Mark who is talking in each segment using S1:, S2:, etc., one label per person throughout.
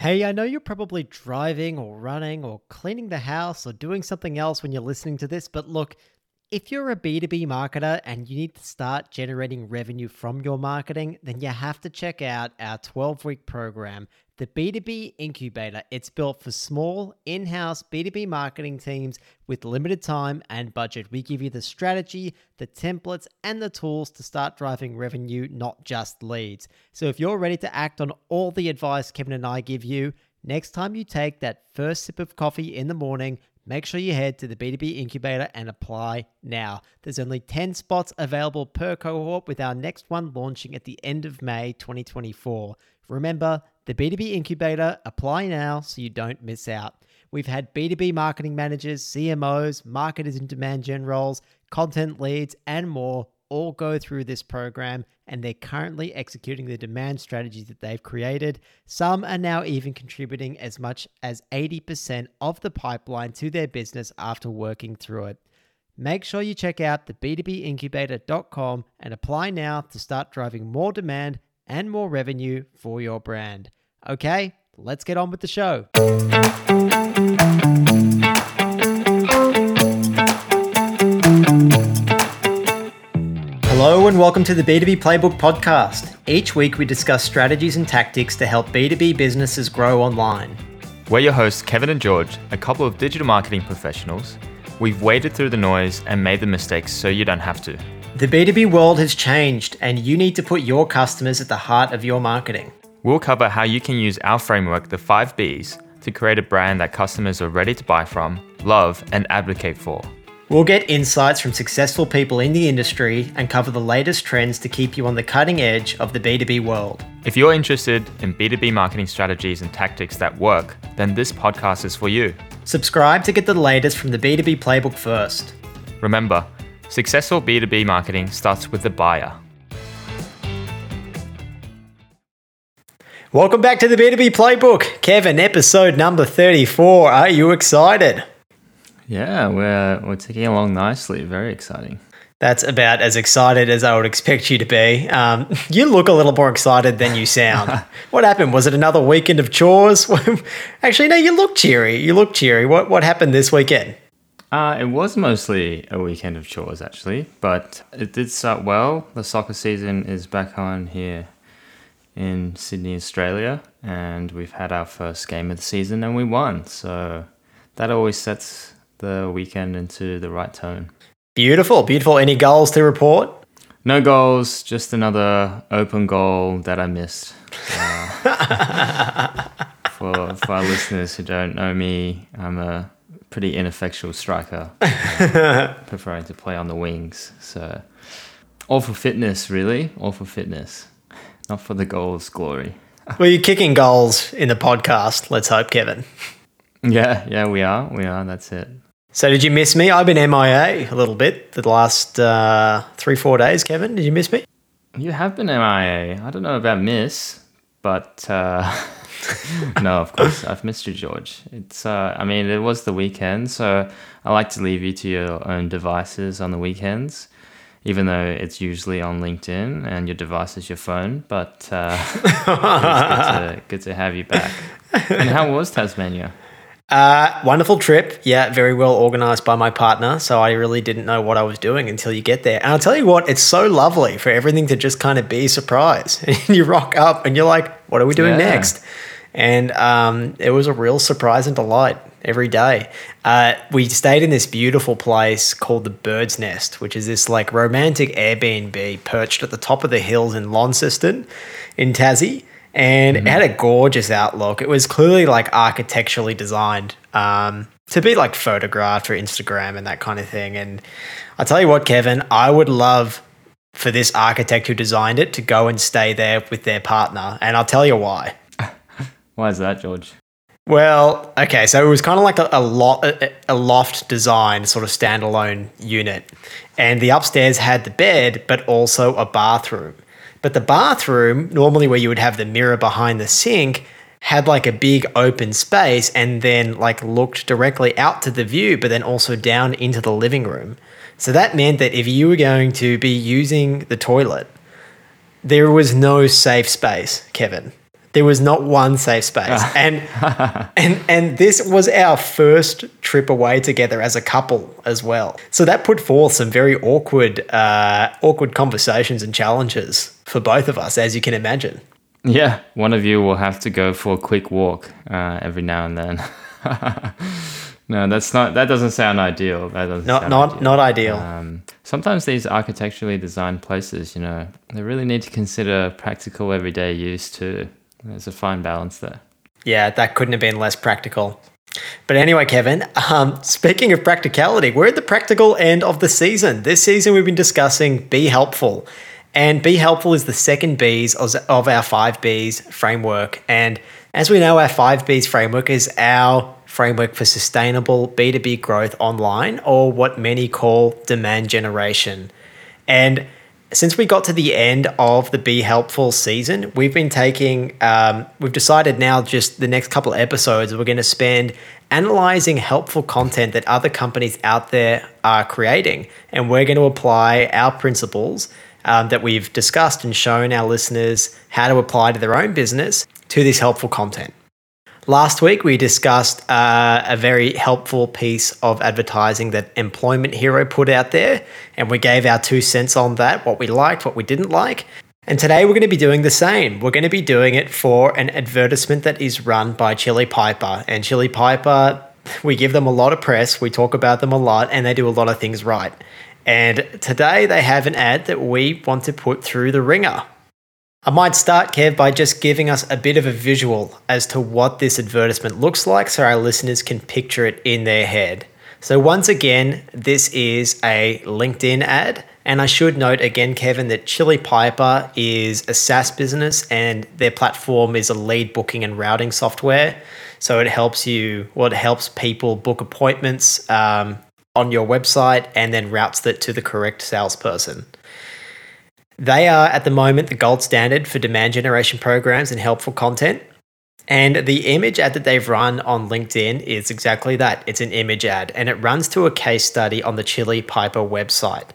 S1: Hey, I know you're probably driving or running or cleaning the house or doing something else when you're listening to this, but look, if you're a B2B marketer and you need to start generating revenue from your marketing, then you have to check out our 12 week program, the B2B Incubator. It's built for small, in house B2B marketing teams with limited time and budget. We give you the strategy, the templates, and the tools to start driving revenue, not just leads. So if you're ready to act on all the advice Kevin and I give you, next time you take that first sip of coffee in the morning, Make sure you head to the B2B Incubator and apply now. There's only 10 spots available per cohort, with our next one launching at the end of May 2024. Remember, the B2B Incubator, apply now so you don't miss out. We've had B2B marketing managers, CMOs, marketers in demand gen roles, content leads, and more all go through this program and they're currently executing the demand strategies that they've created. Some are now even contributing as much as 80% of the pipeline to their business after working through it. Make sure you check out the b2bincubator.com and apply now to start driving more demand and more revenue for your brand. Okay, let's get on with the show. Hello, and welcome to the B2B Playbook podcast. Each week, we discuss strategies and tactics to help B2B businesses grow online.
S2: We're your hosts, Kevin and George, a couple of digital marketing professionals. We've waded through the noise and made the mistakes so you don't have to.
S1: The B2B world has changed, and you need to put your customers at the heart of your marketing.
S2: We'll cover how you can use our framework, the 5 Bs, to create a brand that customers are ready to buy from, love, and advocate for.
S1: We'll get insights from successful people in the industry and cover the latest trends to keep you on the cutting edge of the B2B world.
S2: If you're interested in B2B marketing strategies and tactics that work, then this podcast is for you.
S1: Subscribe to get the latest from the B2B playbook first.
S2: Remember, successful B2B marketing starts with the buyer.
S1: Welcome back to the B2B playbook. Kevin, episode number 34. Are you excited?
S3: Yeah, we're we're ticking along nicely. Very exciting.
S1: That's about as excited as I would expect you to be. Um, you look a little more excited than you sound. what happened? Was it another weekend of chores? Actually, no. You look cheery. You look cheery. What what happened this weekend?
S3: Uh, it was mostly a weekend of chores, actually, but it did start well. The soccer season is back on here in Sydney, Australia, and we've had our first game of the season and we won. So that always sets the weekend into the right tone.
S1: Beautiful, beautiful. Any goals to report?
S3: No goals, just another open goal that I missed. Uh, for, for our listeners who don't know me, I'm a pretty ineffectual striker, uh, preferring to play on the wings. So, all for fitness, really, all for fitness, not for the goals glory.
S1: well, you're kicking goals in the podcast. Let's hope, Kevin.
S3: Yeah, yeah, we are. We are. That's it.
S1: So did you miss me? I've been MIA a little bit the last uh, three, four days. Kevin, did you miss me?
S3: You have been MIA. I don't know about miss, but uh, no, of course I've missed you, George. It's. Uh, I mean, it was the weekend, so I like to leave you to your own devices on the weekends. Even though it's usually on LinkedIn and your device is your phone, but uh, it's good to, good to have you back. And how was Tasmania?
S1: Uh, wonderful trip. Yeah, very well organized by my partner. So I really didn't know what I was doing until you get there. And I'll tell you what, it's so lovely for everything to just kind of be a surprise. And you rock up and you're like, what are we doing yeah. next? And um, it was a real surprise and delight every day. Uh, we stayed in this beautiful place called the Bird's Nest, which is this like romantic Airbnb perched at the top of the hills in Launceston in Tassie and mm-hmm. it had a gorgeous outlook. It was clearly like architecturally designed um, to be like photographed for Instagram and that kind of thing. And I tell you what, Kevin, I would love for this architect who designed it to go and stay there with their partner, and I'll tell you why.
S3: Why is that, George?
S1: Well, okay, so it was kind of like a, a, lo- a, loft design, sort of standalone unit. And the upstairs had the bed, but also a bathroom. But the bathroom, normally where you would have the mirror behind the sink, had like a big open space and then like looked directly out to the view, but then also down into the living room. So that meant that if you were going to be using the toilet, there was no safe space, Kevin. There was not one safe space. and and and this was our first trip away together as a couple as well. So that put forth some very awkward uh, awkward conversations and challenges for both of us, as you can imagine.
S3: Yeah, one of you will have to go for a quick walk uh, every now and then. no, that's not. That doesn't sound ideal. That doesn't.
S1: Not not
S3: ideal.
S1: not ideal.
S3: Um, sometimes these architecturally designed places, you know, they really need to consider practical everyday use too. There's a fine balance there.
S1: Yeah, that couldn't have been less practical. But anyway, Kevin, um, speaking of practicality, we're at the practical end of the season. This season, we've been discussing Be Helpful. And Be Helpful is the second B's of our five B's framework. And as we know, our five B's framework is our framework for sustainable B2B growth online, or what many call demand generation. And since we got to the end of the Be Helpful season, we've been taking, um, we've decided now just the next couple episodes, we're going to spend analyzing helpful content that other companies out there are creating. And we're going to apply our principles um, that we've discussed and shown our listeners how to apply to their own business to this helpful content. Last week, we discussed uh, a very helpful piece of advertising that Employment Hero put out there, and we gave our two cents on that what we liked, what we didn't like. And today, we're going to be doing the same. We're going to be doing it for an advertisement that is run by Chili Piper. And Chili Piper, we give them a lot of press, we talk about them a lot, and they do a lot of things right. And today, they have an ad that we want to put through the wringer. I might start, Kev, by just giving us a bit of a visual as to what this advertisement looks like so our listeners can picture it in their head. So, once again, this is a LinkedIn ad. And I should note again, Kevin, that Chili Piper is a SaaS business and their platform is a lead booking and routing software. So it helps you, well, it helps people book appointments um, on your website and then routes that to the correct salesperson. They are at the moment the gold standard for demand generation programs and helpful content. And the image ad that they've run on LinkedIn is exactly that. It's an image ad and it runs to a case study on the Chili Piper website.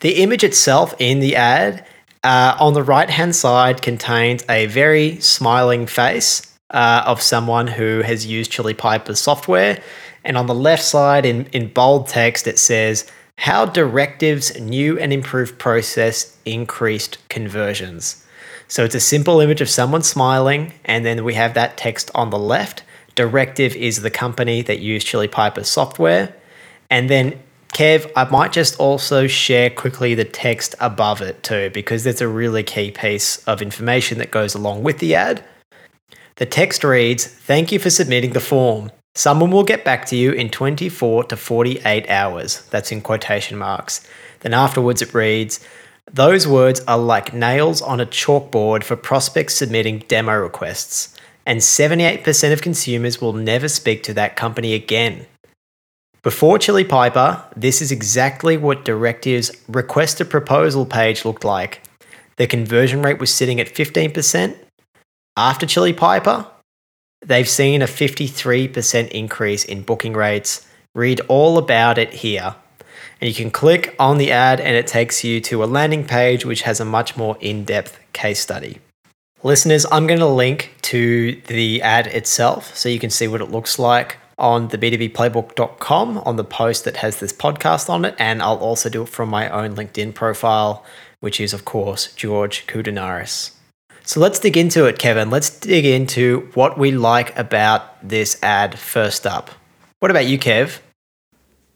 S1: The image itself in the ad uh, on the right hand side contains a very smiling face uh, of someone who has used Chili Piper's software. And on the left side, in, in bold text, it says, How directives' new and improved process increased conversions. So it's a simple image of someone smiling, and then we have that text on the left. Directive is the company that used Chili Piper software. And then Kev, I might just also share quickly the text above it too, because there's a really key piece of information that goes along with the ad. The text reads Thank you for submitting the form. Someone will get back to you in 24 to 48 hours. That's in quotation marks. Then afterwards it reads Those words are like nails on a chalkboard for prospects submitting demo requests, and 78% of consumers will never speak to that company again. Before Chili Piper, this is exactly what Directive's request a proposal page looked like. The conversion rate was sitting at 15%. After Chili Piper, they've seen a 53% increase in booking rates. Read all about it here. And you can click on the ad, and it takes you to a landing page which has a much more in depth case study. Listeners, I'm going to link to the ad itself so you can see what it looks like on the b2bplaybook.com on the post that has this podcast on it. And I'll also do it from my own LinkedIn profile, which is, of course, George Koudounaris. So let's dig into it, Kevin. Let's dig into what we like about this ad first up. What about you, Kev?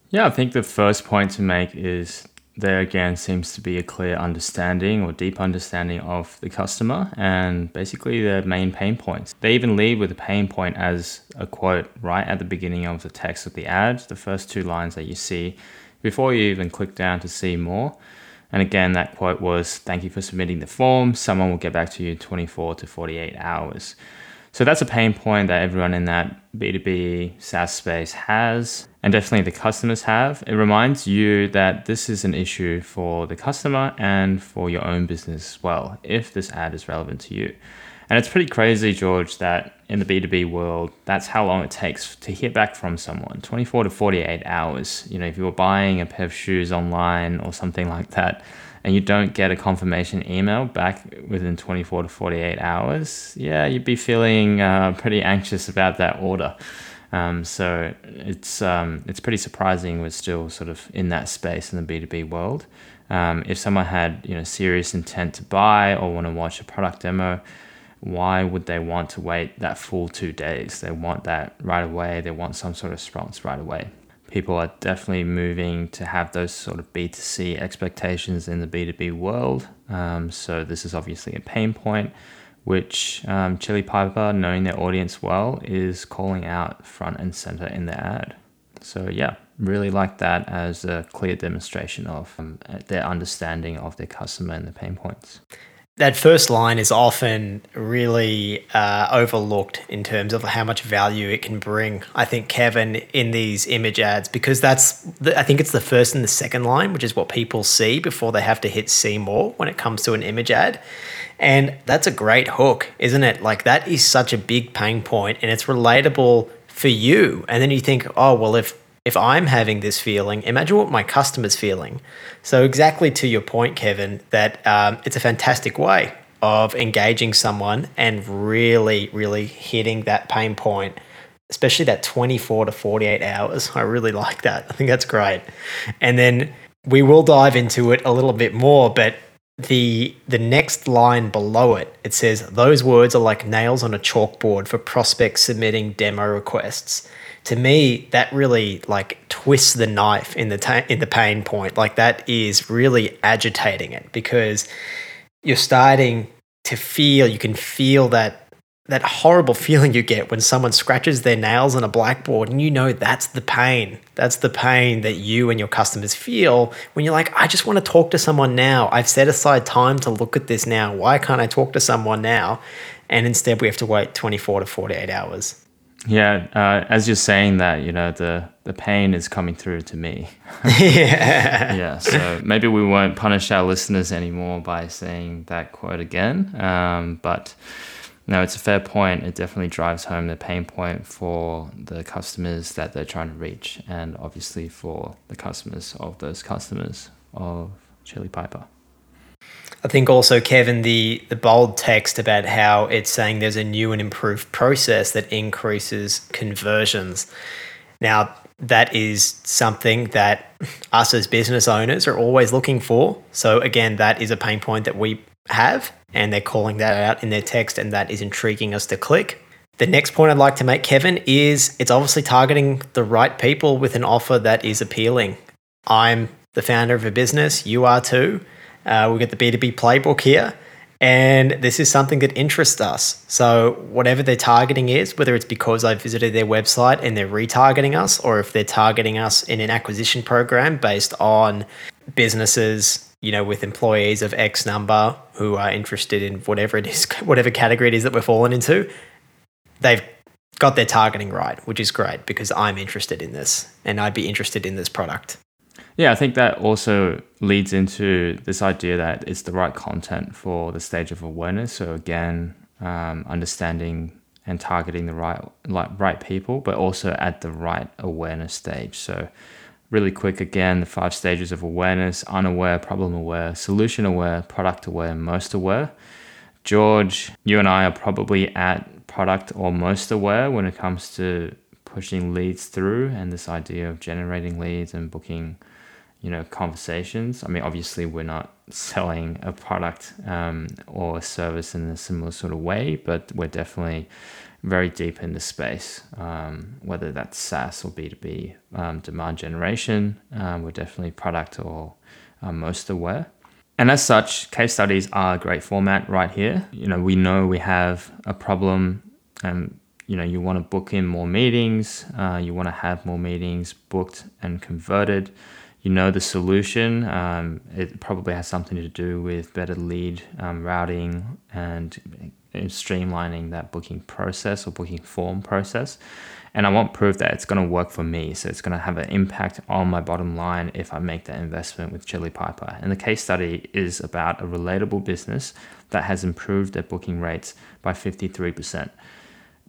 S3: Yeah, I think the first point to make is there again seems to be a clear understanding or deep understanding of the customer and basically their main pain points. They even lead with a pain point as a quote right at the beginning of the text of the ad, the first two lines that you see before you even click down to see more. And again, that quote was Thank you for submitting the form. Someone will get back to you in 24 to 48 hours. So that's a pain point that everyone in that B2B SaaS space has, and definitely the customers have. It reminds you that this is an issue for the customer and for your own business as well, if this ad is relevant to you. And it's pretty crazy, George, that in the B2B world, that's how long it takes to hear back from someone 24 to 48 hours. You know, if you were buying a pair of shoes online or something like that, and you don't get a confirmation email back within 24 to 48 hours, yeah, you'd be feeling uh, pretty anxious about that order. Um, so it's um, it's pretty surprising we're still sort of in that space in the B two B world. Um, if someone had you know serious intent to buy or want to watch a product demo, why would they want to wait that full two days? They want that right away. They want some sort of response right away. People are definitely moving to have those sort of B2C expectations in the B2B world. Um, so this is obviously a pain point which um, Chili Piper, knowing their audience well, is calling out front and center in their ad. So, yeah, really like that as a clear demonstration of um, their understanding of their customer and the pain points.
S1: That first line is often really uh, overlooked in terms of how much value it can bring. I think Kevin in these image ads because that's the, I think it's the first and the second line, which is what people see before they have to hit see more when it comes to an image ad. And that's a great hook, isn't it? Like that is such a big pain point and it's relatable for you. And then you think, oh, well, if if I'm having this feeling, imagine what my customer's feeling. So, exactly to your point, Kevin, that um, it's a fantastic way of engaging someone and really, really hitting that pain point, especially that 24 to 48 hours. I really like that. I think that's great. And then we will dive into it a little bit more, but the the next line below it it says those words are like nails on a chalkboard for prospects submitting demo requests to me that really like twists the knife in the ta- in the pain point like that is really agitating it because you're starting to feel you can feel that that horrible feeling you get when someone scratches their nails on a blackboard and you know that's the pain. That's the pain that you and your customers feel when you're like, I just want to talk to someone now. I've set aside time to look at this now. Why can't I talk to someone now? And instead, we have to wait 24 to 48 hours.
S3: Yeah, uh, as you're saying that, you know, the, the pain is coming through to me.
S1: yeah.
S3: yeah, so maybe we won't punish our listeners anymore by saying that quote again. Um, but no, it's a fair point. It definitely drives home the pain point for the customers that they're trying to reach, and obviously for the customers of those customers of Chili Piper.
S1: I think also, Kevin, the, the bold text about how it's saying there's a new and improved process that increases conversions. Now, that is something that us as business owners are always looking for. So, again, that is a pain point that we have, and they're calling that out in their text, and that is intriguing us to click. The next point I'd like to make, Kevin, is it's obviously targeting the right people with an offer that is appealing. I'm the founder of a business, you are too. Uh, we get the B2B playbook here, and this is something that interests us. So, whatever their targeting is, whether it's because I visited their website and they're retargeting us, or if they're targeting us in an acquisition program based on businesses you know, with employees of X number who are interested in whatever it is, whatever category it is that we're falling into, they've got their targeting right, which is great because I'm interested in this and I'd be interested in this product.
S3: Yeah, I think that also leads into this idea that it's the right content for the stage of awareness. So again, um, understanding and targeting the right like right people, but also at the right awareness stage. So really quick again the five stages of awareness unaware, problem aware, solution aware, product aware, most aware. George, you and I are probably at product or most aware when it comes to pushing leads through and this idea of generating leads and booking you know conversations i mean obviously we're not selling a product um, or a service in a similar sort of way but we're definitely very deep in the space, um, whether that's SaaS or B2B um, demand generation. Um, we're definitely product or um, most aware. And as such, case studies are a great format right here. You know, we know we have a problem and you know you want to book in more meetings, uh, you want to have more meetings booked and converted. You know the solution. Um, it probably has something to do with better lead um, routing and streamlining that booking process or booking form process. And I want proof that it's going to work for me. So it's going to have an impact on my bottom line if I make that investment with Chili Piper. And the case study is about a relatable business that has improved their booking rates by 53%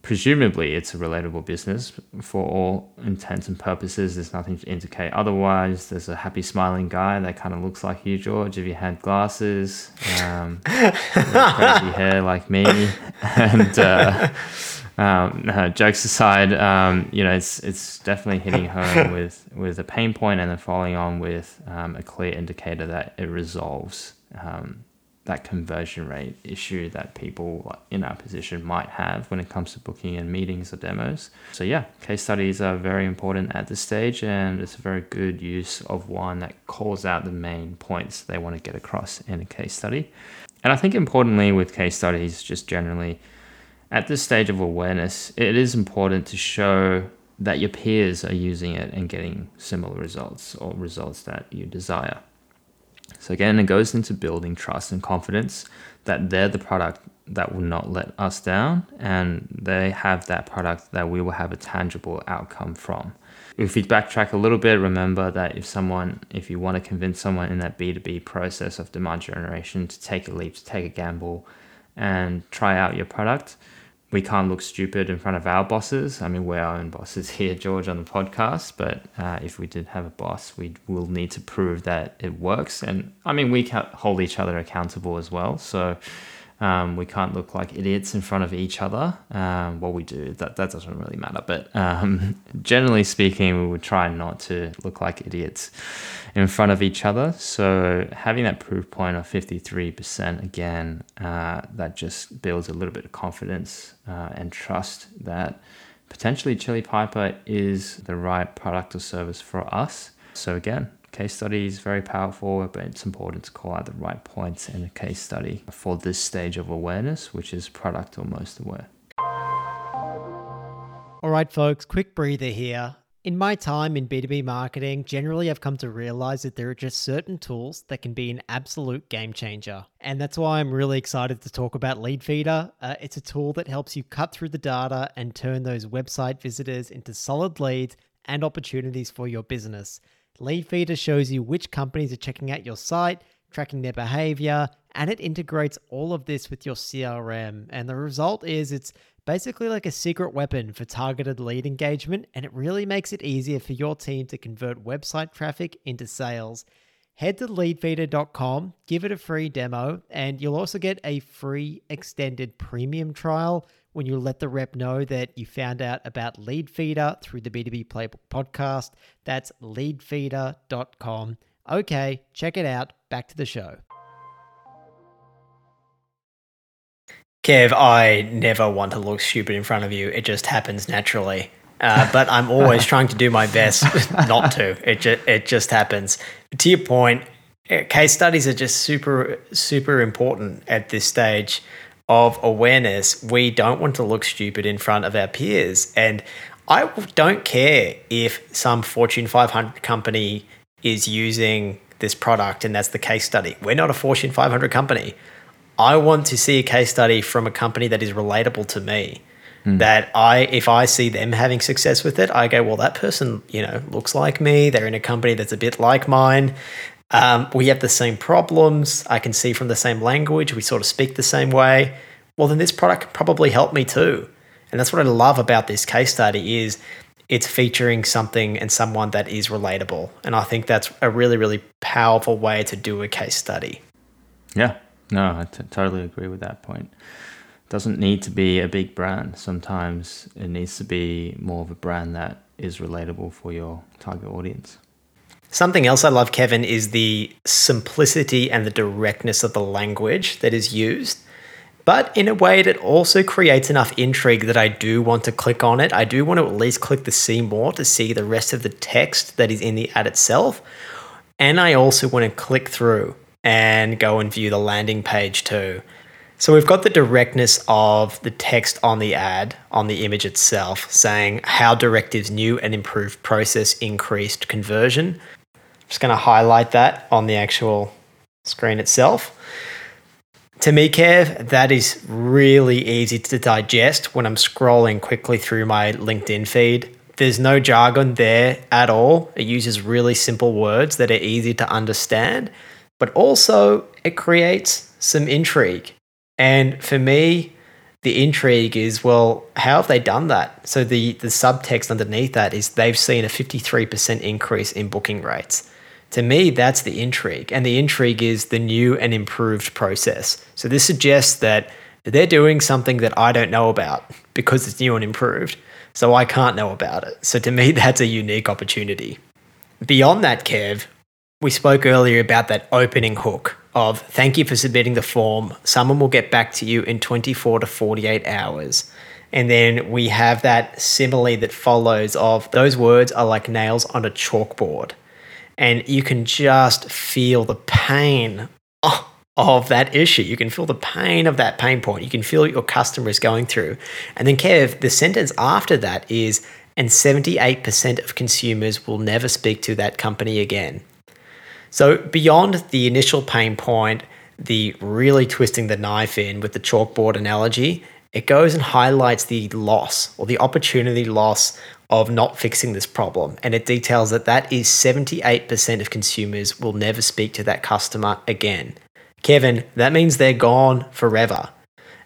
S3: presumably it's a relatable business for all intents and purposes. There's nothing to indicate otherwise. There's a happy smiling guy that kind of looks like you, George, if you had glasses, um, crazy hair like me, and. Uh, um, no, jokes aside, um, you know, it's it's definitely hitting home with with a pain point and then following on with um, a clear indicator that it resolves um, that conversion rate issue that people in our position might have when it comes to booking and meetings or demos. So yeah, case studies are very important at this stage and it's a very good use of one that calls out the main points they want to get across in a case study. And I think importantly with case studies just generally at this stage of awareness, it is important to show that your peers are using it and getting similar results or results that you desire. So again, it goes into building trust and confidence that they're the product that will not let us down and they have that product that we will have a tangible outcome from. If we backtrack a little bit, remember that if someone, if you want to convince someone in that B2B process of demand generation to take a leap, to take a gamble and try out your product, we can't look stupid in front of our bosses. I mean, we're our own bosses here, George, on the podcast. But uh, if we did have a boss, we will need to prove that it works. And I mean, we hold each other accountable as well. So um, we can't look like idiots in front of each other. Um, what we do, that, that doesn't really matter. But um, generally speaking, we would try not to look like idiots in front of each other. So having that proof point of 53% again, uh, that just builds a little bit of confidence uh, and trust that potentially Chili Piper is the right product or service for us. So again, Case study is very powerful, but it's important to call out the right points in a case study for this stage of awareness, which is product or most aware.
S4: All right, folks, quick breather here. In my time in B2B marketing, generally I've come to realize that there are just certain tools that can be an absolute game changer. And that's why I'm really excited to talk about Leadfeeder. Uh, it's a tool that helps you cut through the data and turn those website visitors into solid leads and opportunities for your business. Leadfeeder shows you which companies are checking out your site, tracking their behavior, and it integrates all of this with your CRM. And the result is it's basically like a secret weapon for targeted lead engagement, and it really makes it easier for your team to convert website traffic into sales. Head to leadfeeder.com, give it a free demo, and you'll also get a free extended premium trial when you let the rep know that you found out about Leadfeeder through the B2B Playbook podcast. That's leadfeeder.com. Okay, check it out. Back to the show.
S1: Kev, I never want to look stupid in front of you. It just happens naturally. Uh, but I'm always trying to do my best not to. It just it just happens. To your point, eh, case studies are just super super important at this stage of awareness, we don't want to look stupid in front of our peers. And I don't care if some Fortune 500 company is using this product and that's the case study. We're not a Fortune 500 company. I want to see a case study from a company that is relatable to me. Mm. That I, if I see them having success with it, I go, well, that person, you know, looks like me. They're in a company that's a bit like mine. Um, we have the same problems. I can see from the same language. We sort of speak the same way. Well, then this product could probably help me too. And that's what I love about this case study is it's featuring something and someone that is relatable. And I think that's a really, really powerful way to do a case study.
S3: Yeah, no, I t- totally agree with that point. It doesn't need to be a big brand. Sometimes it needs to be more of a brand that is relatable for your target audience.
S1: Something else I love, Kevin, is the simplicity and the directness of the language that is used, but in a way that also creates enough intrigue that I do want to click on it. I do want to at least click the see more to see the rest of the text that is in the ad itself. And I also want to click through and go and view the landing page too. So we've got the directness of the text on the ad, on the image itself, saying how directives new and improved process increased conversion. Just going to highlight that on the actual screen itself. To me, Kev, that is really easy to digest when I'm scrolling quickly through my LinkedIn feed. There's no jargon there at all. It uses really simple words that are easy to understand, but also it creates some intrigue. And for me, the intrigue is well, how have they done that? So the the subtext underneath that is they've seen a 53% increase in booking rates. To me, that's the intrigue. And the intrigue is the new and improved process. So this suggests that they're doing something that I don't know about because it's new and improved. So I can't know about it. So to me, that's a unique opportunity. Beyond that, Kev, we spoke earlier about that opening hook of thank you for submitting the form. Someone will get back to you in 24 to 48 hours. And then we have that simile that follows of those words are like nails on a chalkboard. And you can just feel the pain oh, of that issue. You can feel the pain of that pain point. You can feel what your customer is going through. And then, Kev, the sentence after that is, and 78% of consumers will never speak to that company again. So, beyond the initial pain point, the really twisting the knife in with the chalkboard analogy, it goes and highlights the loss or the opportunity loss of not fixing this problem. And it details that that is 78% of consumers will never speak to that customer again. Kevin, that means they're gone forever.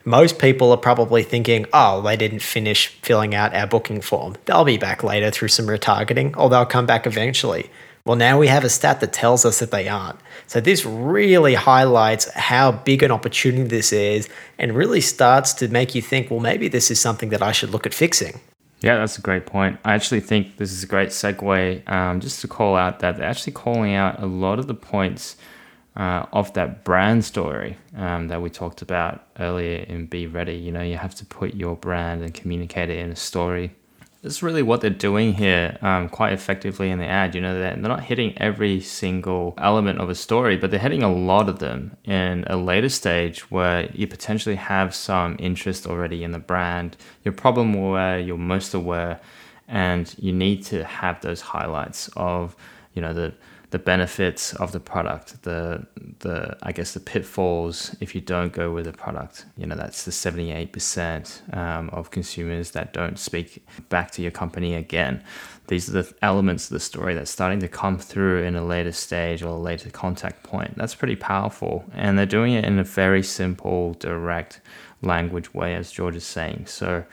S1: Most people are probably thinking, oh, they didn't finish filling out our booking form. They'll be back later through some retargeting, or they'll come back eventually. Well, now we have a stat that tells us that they aren't. So this really highlights how big an opportunity this is and really starts to make you think, well, maybe this is something that I should look at fixing.
S3: Yeah, that's a great point. I actually think this is a great segue um, just to call out that they're actually calling out a lot of the points uh, of that brand story um, that we talked about earlier in Be Ready. You know, you have to put your brand and communicate it in a story that's really what they're doing here um, quite effectively in the ad. You know, they're, they're not hitting every single element of a story, but they're hitting a lot of them in a later stage where you potentially have some interest already in the brand. You're problem aware, you're most aware, and you need to have those highlights of, you know, the the benefits of the product, the the I guess the pitfalls if you don't go with the product. You know that's the seventy eight percent um, of consumers that don't speak back to your company again. These are the elements of the story that's starting to come through in a later stage or a later contact point. That's pretty powerful, and they're doing it in a very simple, direct language way, as George is saying. So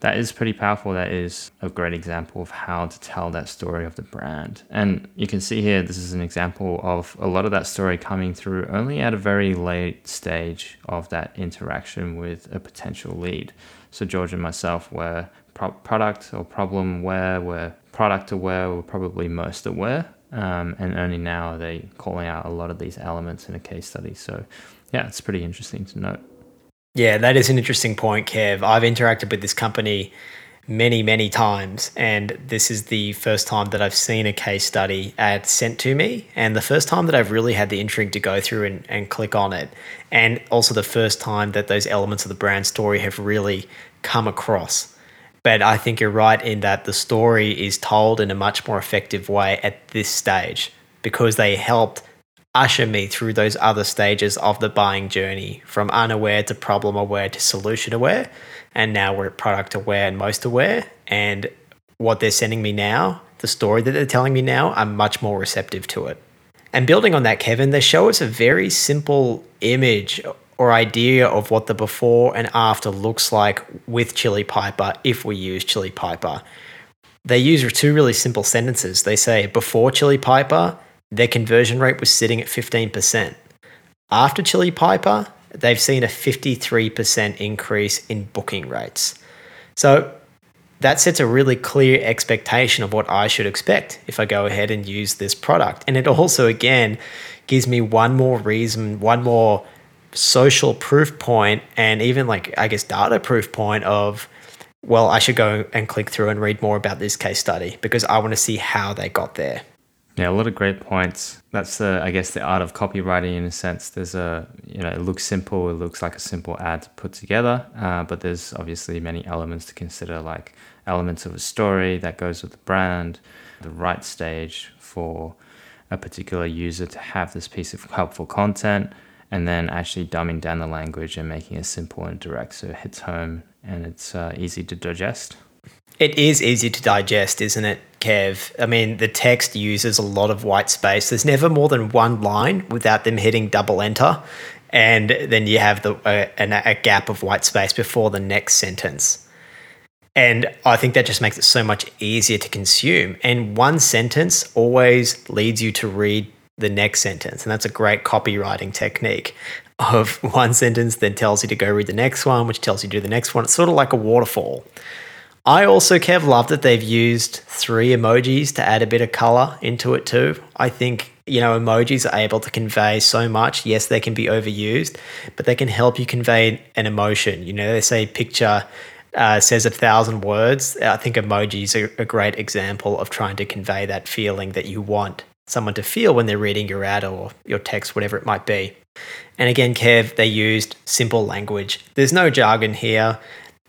S3: that is pretty powerful. That is a great example of how to tell that story of the brand. And you can see here, this is an example of a lot of that story coming through only at a very late stage of that interaction with a potential lead. So George and myself were pro- product or problem aware, we're product aware, we're probably most aware. Um, and only now are they calling out a lot of these elements in a case study. So yeah, it's pretty interesting to note.
S1: Yeah, that is an interesting point, Kev. I've interacted with this company many, many times, and this is the first time that I've seen a case study sent to me, and the first time that I've really had the intrigue to go through and, and click on it, and also the first time that those elements of the brand story have really come across. But I think you're right in that the story is told in a much more effective way at this stage because they helped usher me through those other stages of the buying journey from unaware to problem aware to solution aware. And now we're product aware and most aware. And what they're sending me now, the story that they're telling me now, I'm much more receptive to it. And building on that, Kevin, they show us a very simple image or idea of what the before and after looks like with Chili Piper if we use Chili Piper. They use two really simple sentences. They say, before Chili Piper, their conversion rate was sitting at 15%. After Chili Piper, they've seen a 53% increase in booking rates. So that sets a really clear expectation of what I should expect if I go ahead and use this product. And it also, again, gives me one more reason, one more social proof point, and even like, I guess, data proof point of, well, I should go and click through and read more about this case study because I want to see how they got there.
S3: Yeah, a lot of great points. That's the, I guess, the art of copywriting in a sense. There's a, you know, it looks simple. It looks like a simple ad to put together, uh, but there's obviously many elements to consider, like elements of a story that goes with the brand, the right stage for a particular user to have this piece of helpful content and then actually dumbing down the language and making it simple and direct so it hits home and it's uh, easy to digest.
S1: It is easy to digest, isn't it, Kev? I mean, the text uses a lot of white space. There's never more than one line without them hitting double enter. And then you have the uh, a, a gap of white space before the next sentence. And I think that just makes it so much easier to consume. And one sentence always leads you to read the next sentence. And that's a great copywriting technique of one sentence then tells you to go read the next one, which tells you to do the next one. It's sort of like a waterfall. I also, Kev, love that they've used three emojis to add a bit of color into it too. I think, you know, emojis are able to convey so much. Yes, they can be overused, but they can help you convey an emotion. You know, they say picture uh, says a thousand words. I think emojis are a great example of trying to convey that feeling that you want someone to feel when they're reading your ad or your text, whatever it might be. And again, Kev, they used simple language. There's no jargon here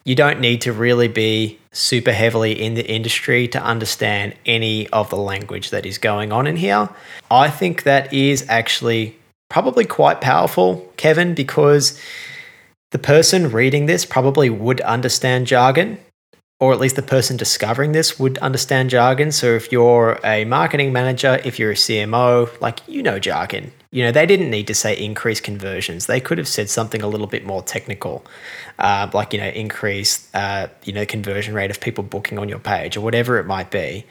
S1: you don't need to really be super heavily in the industry to understand any of the language that is going on in here. I think that is actually probably quite powerful, Kevin, because the person reading this probably would understand jargon, or at least the person discovering this would understand jargon. So if you're a marketing manager, if you're a CMO, like you know jargon. You know, they didn't need to say increase conversions. They could have said something a little bit more technical, uh, like, you know, increase, uh, you know, conversion rate of people booking on your page or whatever it might be.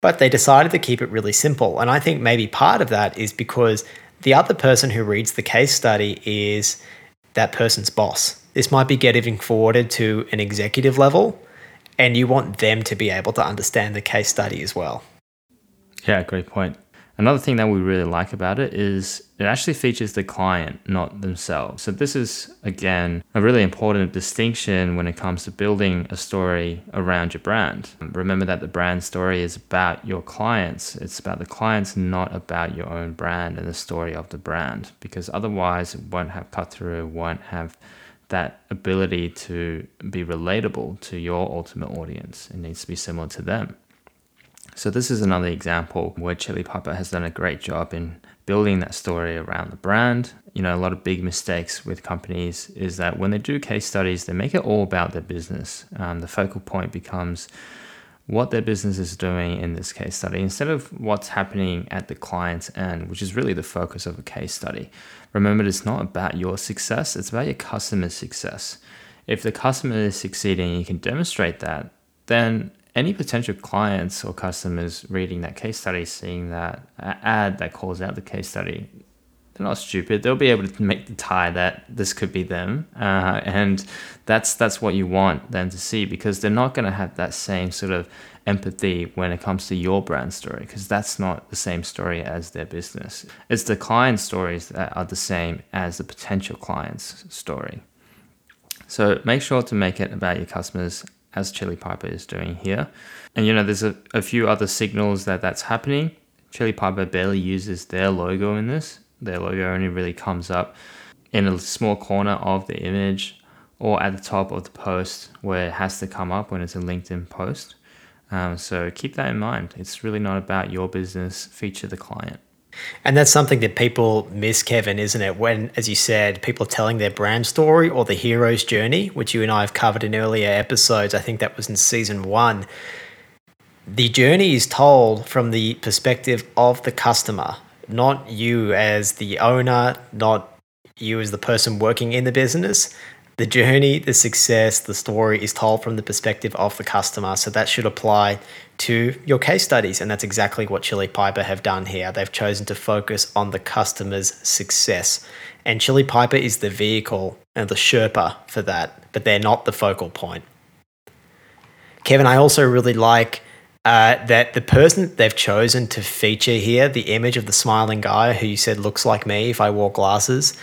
S1: But they decided to keep it really simple. And I think maybe part of that is because the other person who reads the case study is that person's boss. This might be getting forwarded to an executive level, and you want them to be able to understand the case study as well.
S3: Yeah, great point. Another thing that we really like about it is it actually features the client, not themselves. So, this is again a really important distinction when it comes to building a story around your brand. Remember that the brand story is about your clients, it's about the clients, not about your own brand and the story of the brand, because otherwise, it won't have cut through, won't have that ability to be relatable to your ultimate audience. It needs to be similar to them. So this is another example where Chili Piper has done a great job in building that story around the brand. You know, a lot of big mistakes with companies is that when they do case studies, they make it all about their business. Um, the focal point becomes what their business is doing in this case study instead of what's happening at the client's end, which is really the focus of a case study. Remember, it's not about your success, it's about your customer's success. If the customer is succeeding you can demonstrate that, then any potential clients or customers reading that case study, seeing that ad that calls out the case study, they're not stupid. They'll be able to make the tie that this could be them, uh, and that's that's what you want them to see because they're not going to have that same sort of empathy when it comes to your brand story because that's not the same story as their business. It's the client stories that are the same as the potential client's story. So make sure to make it about your customers as Chili Piper is doing here. And you know, there's a, a few other signals that that's happening. Chili Piper barely uses their logo in this. Their logo only really comes up in a small corner of the image or at the top of the post where it has to come up when it's a LinkedIn post. Um, so keep that in mind. It's really not about your business, feature the client.
S1: And that's something that people miss, Kevin, isn't it? When, as you said, people are telling their brand story or the hero's journey, which you and I have covered in earlier episodes. I think that was in season one. The journey is told from the perspective of the customer, not you as the owner, not you as the person working in the business. The journey, the success, the story is told from the perspective of the customer. So that should apply to your case studies. And that's exactly what Chili Piper have done here. They've chosen to focus on the customer's success. And Chili Piper is the vehicle and the Sherpa for that, but they're not the focal point. Kevin, I also really like uh, that the person they've chosen to feature here, the image of the smiling guy who you said looks like me if I wore glasses,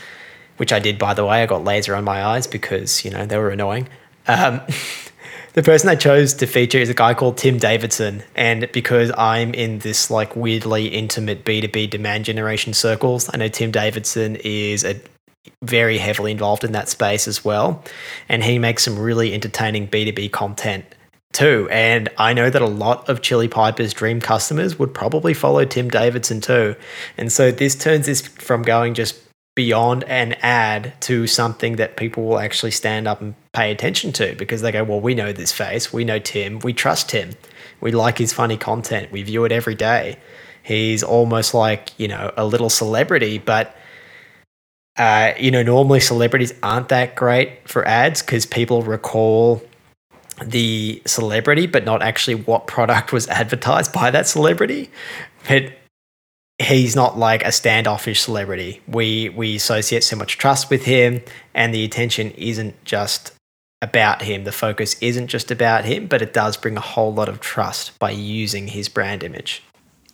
S1: which I did, by the way. I got laser on my eyes because, you know, they were annoying. Um, the person I chose to feature is a guy called Tim Davidson. And because I'm in this like weirdly intimate B2B demand generation circles, I know Tim Davidson is a very heavily involved in that space as well. And he makes some really entertaining B2B content too. And I know that a lot of Chili Piper's dream customers would probably follow Tim Davidson too. And so this turns this from going just beyond an ad to something that people will actually stand up and pay attention to because they go, well, we know this face, we know Tim, we trust him, we like his funny content, we view it every day. He's almost like, you know, a little celebrity, but uh, you know, normally celebrities aren't that great for ads because people recall the celebrity, but not actually what product was advertised by that celebrity. But he's not like a standoffish celebrity. We we associate so much trust with him, and the attention isn't just about him. The focus isn't just about him, but it does bring a whole lot of trust by using his brand image.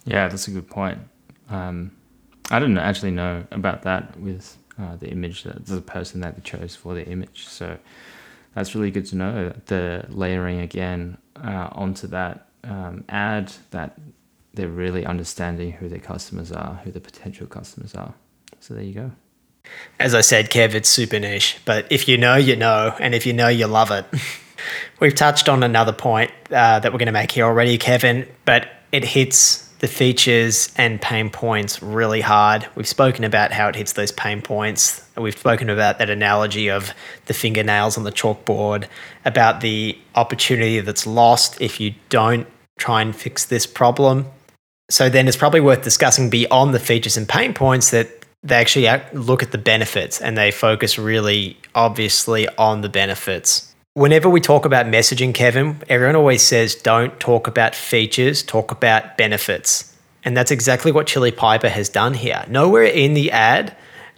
S3: Yeah, that's a good point. Um, I didn't actually know about that with uh, the image, that the person that they chose for the image. So that's really good to know. The layering again uh, onto that um, ad that they're really understanding who their customers are, who the potential customers are. So there you go.
S1: As I said, Kev, it's super niche, but if you know, you know, and if you know, you love it. We've touched on another point uh, that we're going to make here already, Kevin, but it hits the features and pain points really hard. We've spoken about how it hits those pain points. We've spoken about that analogy of the fingernails on the chalkboard, about the opportunity that's lost if you don't try and fix this problem. So then it's probably worth discussing beyond the features and pain points that they actually look at the benefits and they focus really obviously on the benefits whenever we talk about messaging, Kevin, everyone always says don't talk about features, talk about benefits. And that's exactly what Chili Piper has done here. Nowhere in the ad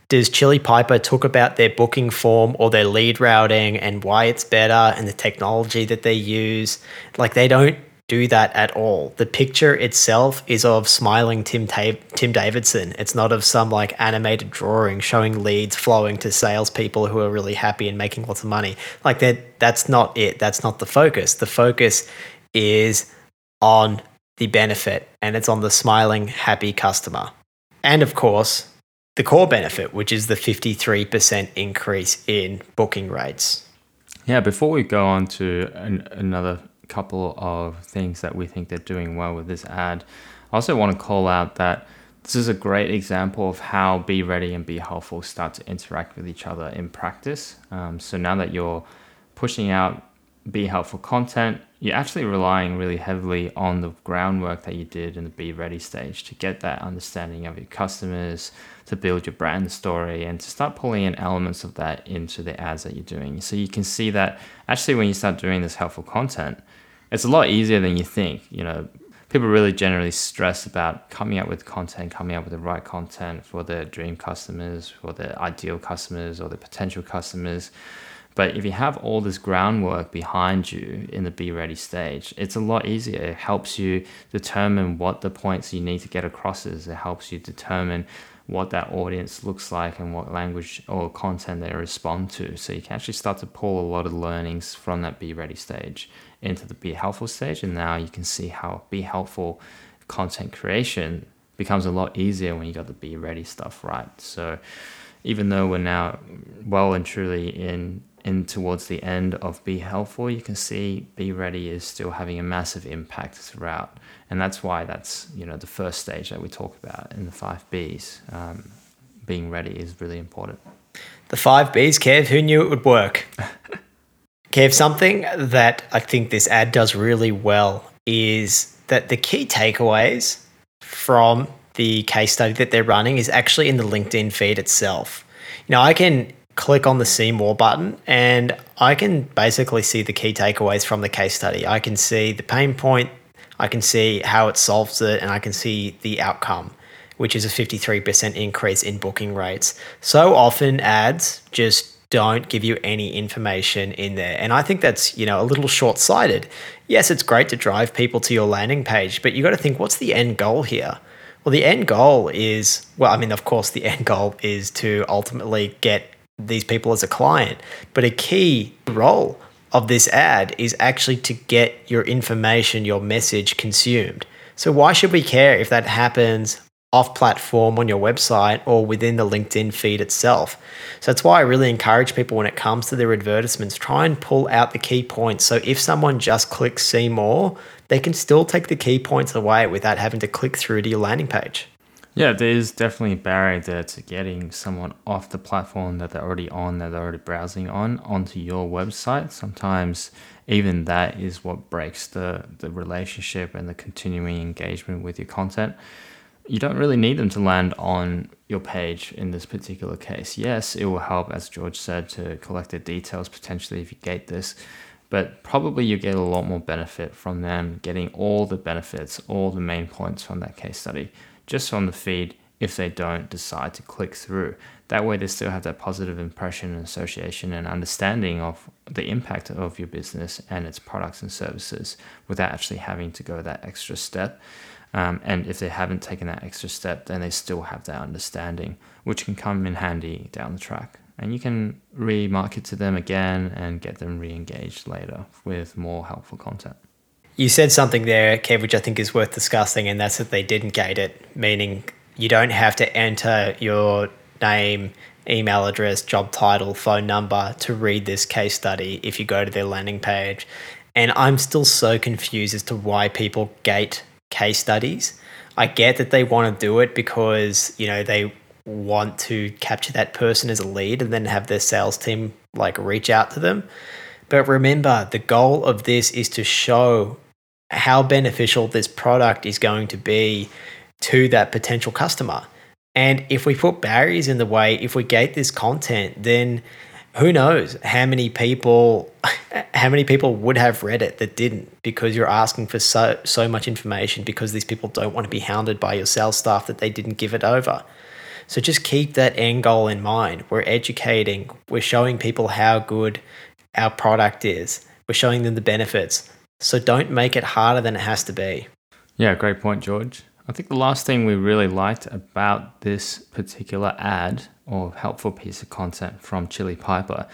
S1: does Chili Piper talk about their booking form or their lead routing and why it's better and the technology that they use. Like they don't do that at all. The picture itself is of smiling Tim Ta- Tim Davidson. It's not of some like animated drawing showing leads flowing to salespeople who are really happy and making lots of money. Like that. That's not it. That's not the focus. The focus is on the benefit, and it's on the smiling, happy customer, and of course the core benefit, which is the fifty three percent increase in booking rates.
S3: Yeah, before we go on to an, another couple of things that we think they're doing well with this ad. I also want to call out that this is a great example of how Be Ready and Be Helpful start to interact with each other in practice. Um, so now that you're pushing out Be Helpful content, you're actually relying really heavily on the groundwork that you did in the Be Ready stage to get that understanding of your customers, to build your brand story, and to start pulling in elements of that into the ads that you're doing. So you can see that actually when you start doing this helpful content, it's a lot easier than you think. You know, people really generally stress about coming up with content, coming up with the right content for their dream customers, for their ideal customers, or the potential customers. But if you have all this groundwork behind you in the be ready stage, it's a lot easier. It helps you determine what the points you need to get across is. It helps you determine what that audience looks like and what language or content they respond to. So you can actually start to pull a lot of learnings from that be ready stage into the be helpful stage. And now you can see how be helpful content creation becomes a lot easier when you got the be ready stuff right. So even though we're now well and truly in in towards the end of be helpful, you can see be ready is still having a massive impact throughout and that's why that's you know the first stage that we talk about in the five Bs. Um, being ready is really important.
S1: The five Bs, Kev. Who knew it would work? Kev, something that I think this ad does really well is that the key takeaways from the case study that they're running is actually in the LinkedIn feed itself. Now I can click on the see more button and I can basically see the key takeaways from the case study. I can see the pain point, I can see how it solves it, and I can see the outcome, which is a 53% increase in booking rates. So often ads just don't give you any information in there. And I think that's, you know, a little short-sighted. Yes, it's great to drive people to your landing page, but you got to think what's the end goal here? Well, the end goal is, well, I mean, of course, the end goal is to ultimately get these people as a client, but a key role of this ad is actually to get your information, your message consumed. So why should we care if that happens off platform on your website or within the LinkedIn feed itself. So that's why I really encourage people when it comes to their advertisements, try and pull out the key points. So if someone just clicks see more, they can still take the key points away without having to click through to your landing page.
S3: Yeah, there's definitely a barrier there to getting someone off the platform that they're already on, that they're already browsing on, onto your website. Sometimes even that is what breaks the, the relationship and the continuing engagement with your content you don't really need them to land on your page in this particular case. Yes, it will help, as George said, to collect the details potentially if you gate this, but probably you get a lot more benefit from them getting all the benefits, all the main points from that case study, just on the feed if they don't decide to click through. That way, they still have that positive impression and association and understanding of the impact of your business and its products and services without actually having to go that extra step. Um, and if they haven't taken that extra step, then they still have that understanding, which can come in handy down the track. And you can remarket to them again and get them re engaged later with more helpful content.
S1: You said something there, Kev, which I think is worth discussing, and that's that they didn't gate it, meaning you don't have to enter your name, email address, job title, phone number to read this case study if you go to their landing page. And I'm still so confused as to why people gate case studies. I get that they want to do it because, you know, they want to capture that person as a lead and then have their sales team like reach out to them. But remember, the goal of this is to show how beneficial this product is going to be to that potential customer. And if we put barriers in the way, if we gate this content, then who knows how many people how many people would have read it that didn't because you're asking for so so much information because these people don't want to be hounded by your sales staff that they didn't give it over. So just keep that end goal in mind. We're educating, we're showing people how good our product is. We're showing them the benefits. So don't make it harder than it has to be.
S3: Yeah, great point, George. I think the last thing we really liked about this particular ad or helpful piece of content from Chili Piper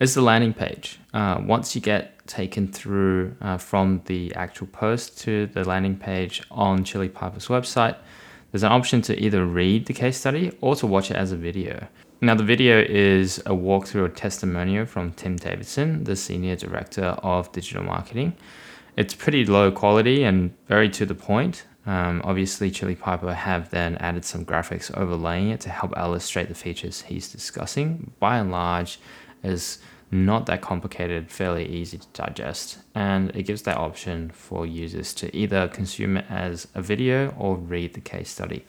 S3: is the landing page. Uh, once you get taken through uh, from the actual post to the landing page on Chili Piper's website, there's an option to either read the case study or to watch it as a video. Now, the video is a walkthrough or testimonial from Tim Davidson, the Senior Director of Digital Marketing. It's pretty low quality and very to the point. Um, obviously, Chili Piper have then added some graphics overlaying it to help illustrate the features he's discussing. By and large, is not that complicated, fairly easy to digest, and it gives that option for users to either consume it as a video or read the case study.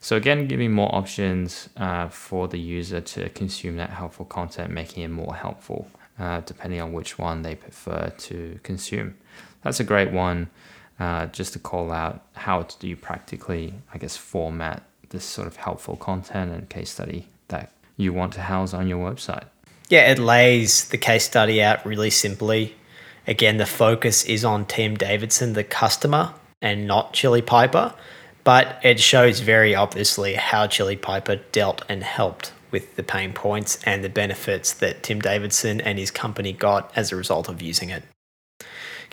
S3: So again, giving more options uh, for the user to consume that helpful content, making it more helpful, uh, depending on which one they prefer to consume. That's a great one uh, just to call out how do you practically, I guess, format this sort of helpful content and case study that you want to house on your website.
S1: Yeah, it lays the case study out really simply. Again, the focus is on Tim Davidson, the customer, and not Chili Piper, but it shows very obviously how Chili Piper dealt and helped with the pain points and the benefits that Tim Davidson and his company got as a result of using it.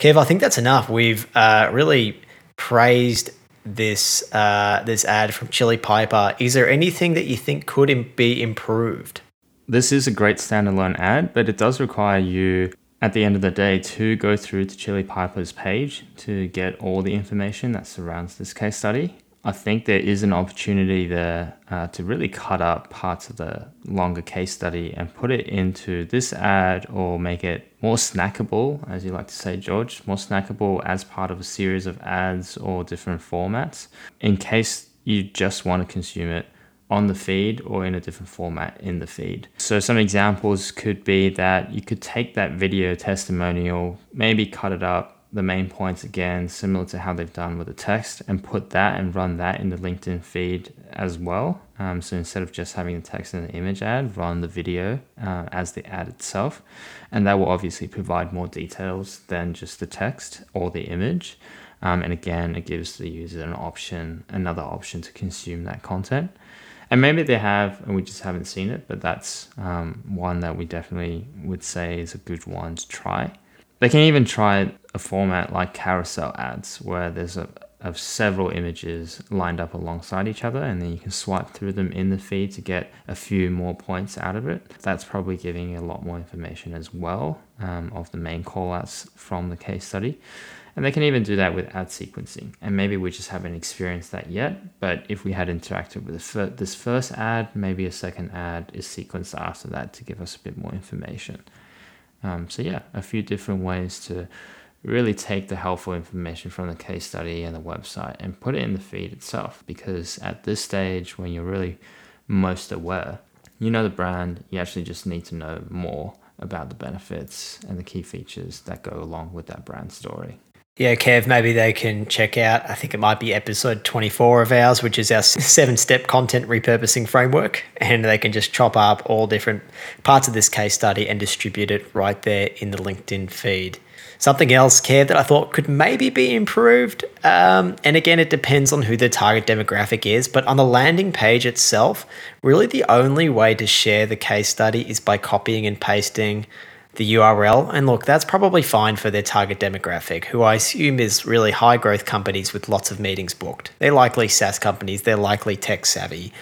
S1: Kev, I think that's enough. We've uh, really praised this uh, this ad from Chili Piper. Is there anything that you think could Im- be improved?
S3: This is a great standalone ad, but it does require you at the end of the day to go through to Chili Piper's page to get all the information that surrounds this case study. I think there is an opportunity there uh, to really cut up parts of the longer case study and put it into this ad or make it more snackable, as you like to say, George, more snackable as part of a series of ads or different formats in case you just want to consume it on the feed or in a different format in the feed. So, some examples could be that you could take that video testimonial, maybe cut it up the main points again, similar to how they've done with the text, and put that and run that in the LinkedIn feed as well. Um, so instead of just having the text and the image ad, run the video uh, as the ad itself. And that will obviously provide more details than just the text or the image. Um, and again, it gives the user an option, another option to consume that content. And maybe they have, and we just haven't seen it, but that's um, one that we definitely would say is a good one to try. They can even try a format like carousel ads where there's a, of several images lined up alongside each other, and then you can swipe through them in the feed to get a few more points out of it. That's probably giving you a lot more information as well um, of the main callouts from the case study. And they can even do that with ad sequencing. And maybe we just haven't experienced that yet. But if we had interacted with this first ad, maybe a second ad is sequenced after that to give us a bit more information. Um, so, yeah, a few different ways to really take the helpful information from the case study and the website and put it in the feed itself. Because at this stage, when you're really most aware, you know the brand, you actually just need to know more about the benefits and the key features that go along with that brand story.
S1: Yeah, Kev, maybe they can check out, I think it might be episode 24 of ours, which is our seven step content repurposing framework. And they can just chop up all different parts of this case study and distribute it right there in the LinkedIn feed. Something else, Kev, that I thought could maybe be improved. Um, and again, it depends on who the target demographic is. But on the landing page itself, really the only way to share the case study is by copying and pasting the URL. And look, that's probably fine for their target demographic, who I assume is really high growth companies with lots of meetings booked. They're likely SaaS companies, they're likely tech savvy.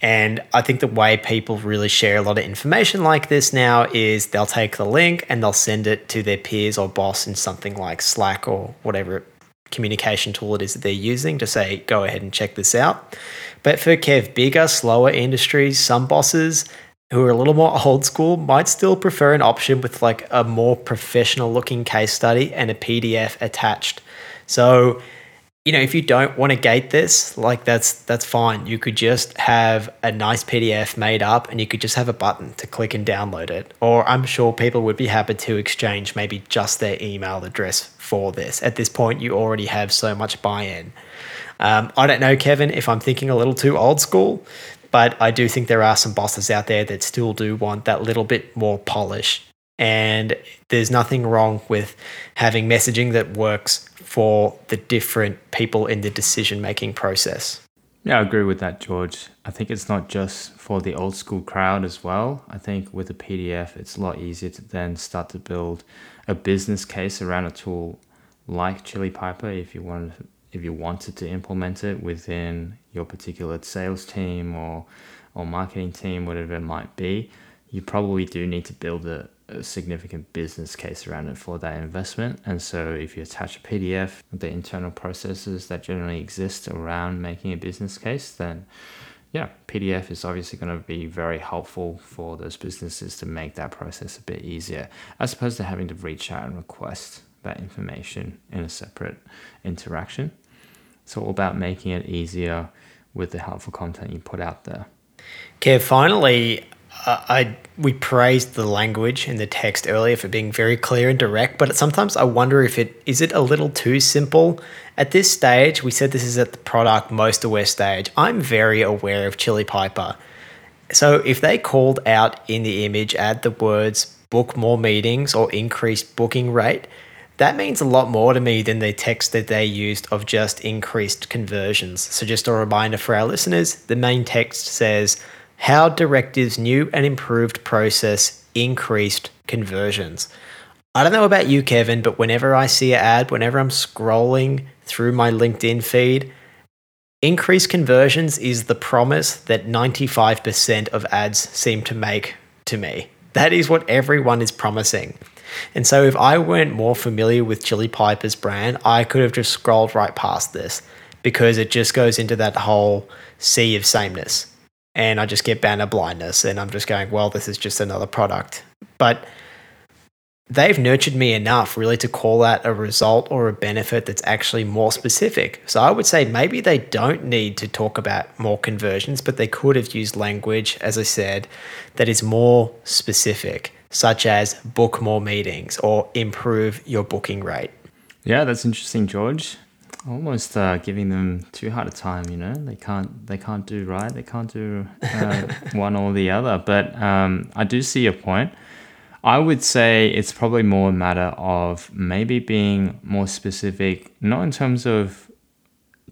S1: And I think the way people really share a lot of information like this now is they'll take the link and they'll send it to their peers or boss in something like Slack or whatever communication tool it is that they're using to say, go ahead and check this out. But for Kev, bigger, slower industries, some bosses, who are a little more old school might still prefer an option with like a more professional looking case study and a PDF attached. So, you know, if you don't want to gate this, like that's that's fine. You could just have a nice PDF made up and you could just have a button to click and download it. Or I'm sure people would be happy to exchange maybe just their email address for this. At this point, you already have so much buy-in. Um, I don't know, Kevin, if I'm thinking a little too old school, but I do think there are some bosses out there that still do want that little bit more polish. And there's nothing wrong with having messaging that works for the different people in the decision making process.
S3: Yeah, I agree with that, George. I think it's not just for the old school crowd as well. I think with a PDF, it's a lot easier to then start to build a business case around a tool like Chili Piper if you want if you wanted to implement it within your particular sales team or or marketing team, whatever it might be, you probably do need to build a, a significant business case around it for that investment. And so if you attach a PDF, the internal processes that generally exist around making a business case, then yeah, PDF is obviously going to be very helpful for those businesses to make that process a bit easier, as opposed to having to reach out and request that information in a separate interaction. It's all about making it easier with the helpful content you put out there.
S1: Kev, finally, I we praised the language in the text earlier for being very clear and direct, but sometimes I wonder if it is it a little too simple. At this stage, we said this is at the product most aware stage. I'm very aware of Chili Piper. So if they called out in the image ad the words book more meetings or increased booking rate, that means a lot more to me than the text that they used of just increased conversions. So, just a reminder for our listeners the main text says, How Directive's new and improved process increased conversions. I don't know about you, Kevin, but whenever I see an ad, whenever I'm scrolling through my LinkedIn feed, increased conversions is the promise that 95% of ads seem to make to me. That is what everyone is promising. And so if I weren't more familiar with Chili Piper's brand, I could have just scrolled right past this because it just goes into that whole sea of sameness. And I just get banner blindness and I'm just going, well, this is just another product. But they've nurtured me enough really to call out a result or a benefit that's actually more specific. So I would say maybe they don't need to talk about more conversions, but they could have used language, as I said, that is more specific such as book more meetings or improve your booking rate.
S3: Yeah, that's interesting, George. Almost uh, giving them too hard a time. You know, they can't they can't do right. They can't do uh, one or the other. But um, I do see your point. I would say it's probably more a matter of maybe being more specific, not in terms of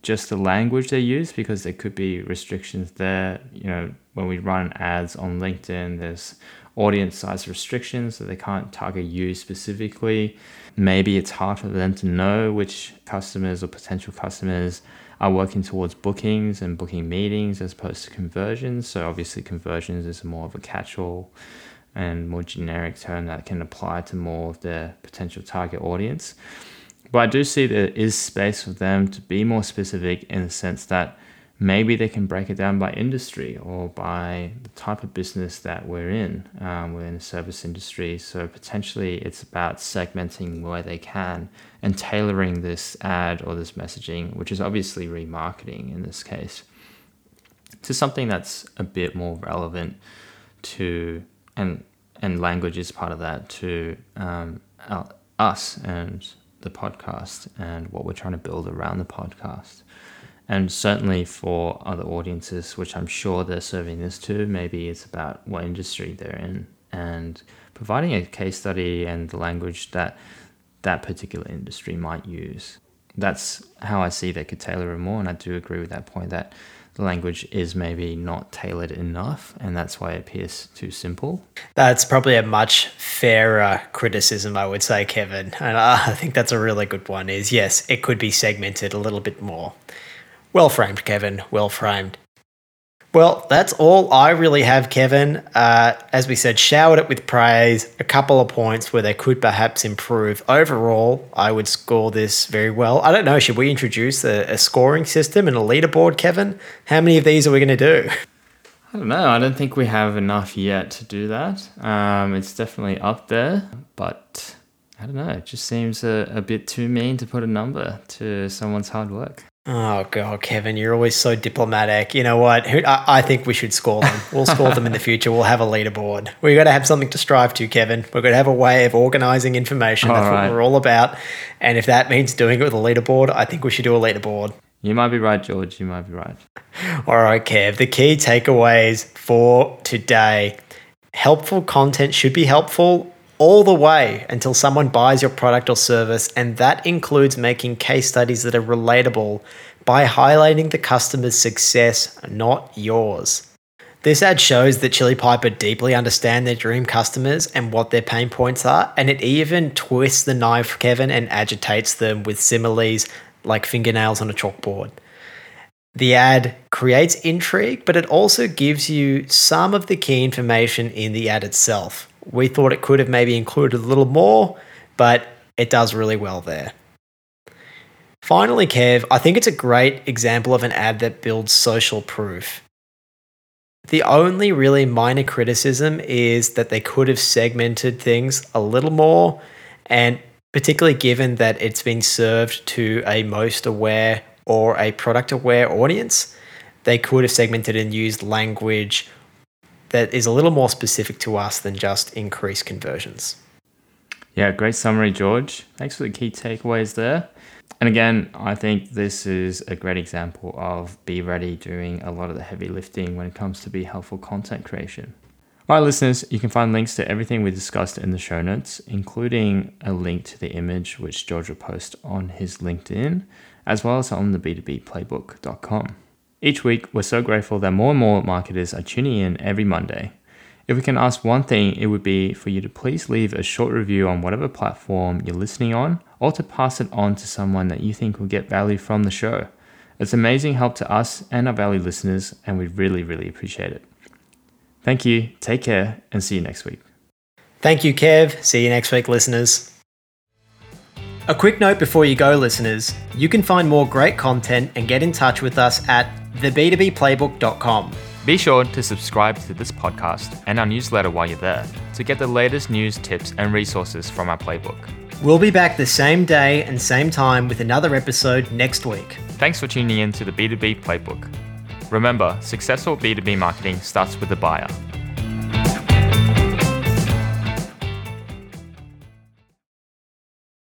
S3: just the language they use, because there could be restrictions there. You know, when we run ads on LinkedIn, there's audience size restrictions, so they can't target you specifically. Maybe it's hard for them to know which customers or potential customers are working towards bookings and booking meetings as opposed to conversions. So obviously conversions is more of a catch-all and more generic term that can apply to more of the potential target audience. But I do see there is space for them to be more specific in the sense that maybe they can break it down by industry or by the type of business that we're in. Um, we're in a service industry, so potentially it's about segmenting where they can and tailoring this ad or this messaging, which is obviously remarketing in this case, to something that's a bit more relevant to and and language is part of that to um, us and the podcast and what we're trying to build around the podcast and certainly for other audiences, which I'm sure they're serving this to, maybe it's about what industry they're in and providing a case study and the language that that particular industry might use. That's how I see they could tailor it more. And I do agree with that point that the language is maybe not tailored enough, and that's why it appears too simple.
S1: That's probably a much fairer criticism, I would say, Kevin. And uh, I think that's a really good one. Is yes, it could be segmented a little bit more. Well framed, Kevin. Well framed. Well, that's all I really have, Kevin. Uh, as we said, showered it with praise, a couple of points where they could perhaps improve. Overall, I would score this very well. I don't know, should we introduce a, a scoring system and a leaderboard, Kevin? How many of these are we going to do?
S3: I don't know. I don't think we have enough yet to do that. Um, it's definitely up there, but I don't know. It just seems a, a bit too mean to put a number to someone's hard work.
S1: Oh god, Kevin, you're always so diplomatic. You know what? I, think we should score them. We'll score them in the future. We'll have a leaderboard. We got to have something to strive to, Kevin. We're going to have a way of organizing information. That's right. what we're all about. And if that means doing it with a leaderboard, I think we should do a leaderboard.
S3: You might be right, George. You might be right.
S1: All right, Kev. The key takeaways for today: helpful content should be helpful all the way until someone buys your product or service, and that includes making case studies that are relatable by highlighting the customer's success, not yours. This ad shows that Chili Piper deeply understand their dream customers and what their pain points are, and it even twists the knife, Kevin, and agitates them with similes like fingernails on a chalkboard. The ad creates intrigue, but it also gives you some of the key information in the ad itself. We thought it could have maybe included a little more, but it does really well there. Finally, Kev, I think it's a great example of an ad that builds social proof. The only really minor criticism is that they could have segmented things a little more, and particularly given that it's been served to a most aware or a product aware audience, they could have segmented and used language that is a little more specific to us than just increased conversions.
S3: Yeah, great summary, George. Thanks for the key takeaways there. And again, I think this is a great example of Be Ready doing a lot of the heavy lifting when it comes to Be Helpful content creation. All right, listeners, you can find links to everything we discussed in the show notes, including a link to the image which George will post on his LinkedIn, as well as on the B2Bplaybook.com. Each week, we're so grateful that more and more marketers are tuning in every Monday. If we can ask one thing, it would be for you to please leave a short review on whatever platform you're listening on, or to pass it on to someone that you think will get value from the show. It's amazing help to us and our valued listeners, and we really, really appreciate it. Thank you, take care, and see you next week.
S1: Thank you, Kev. See you next week, listeners. A quick note before you go, listeners you can find more great content and get in touch with us at theb2bplaybook.com.
S2: Be sure to subscribe to this podcast and our newsletter while you're there to get the latest news, tips, and resources from our playbook.
S1: We'll be back the same day and same time with another episode next week.
S2: Thanks for tuning in to the B2B Playbook. Remember, successful B2B marketing starts with the buyer.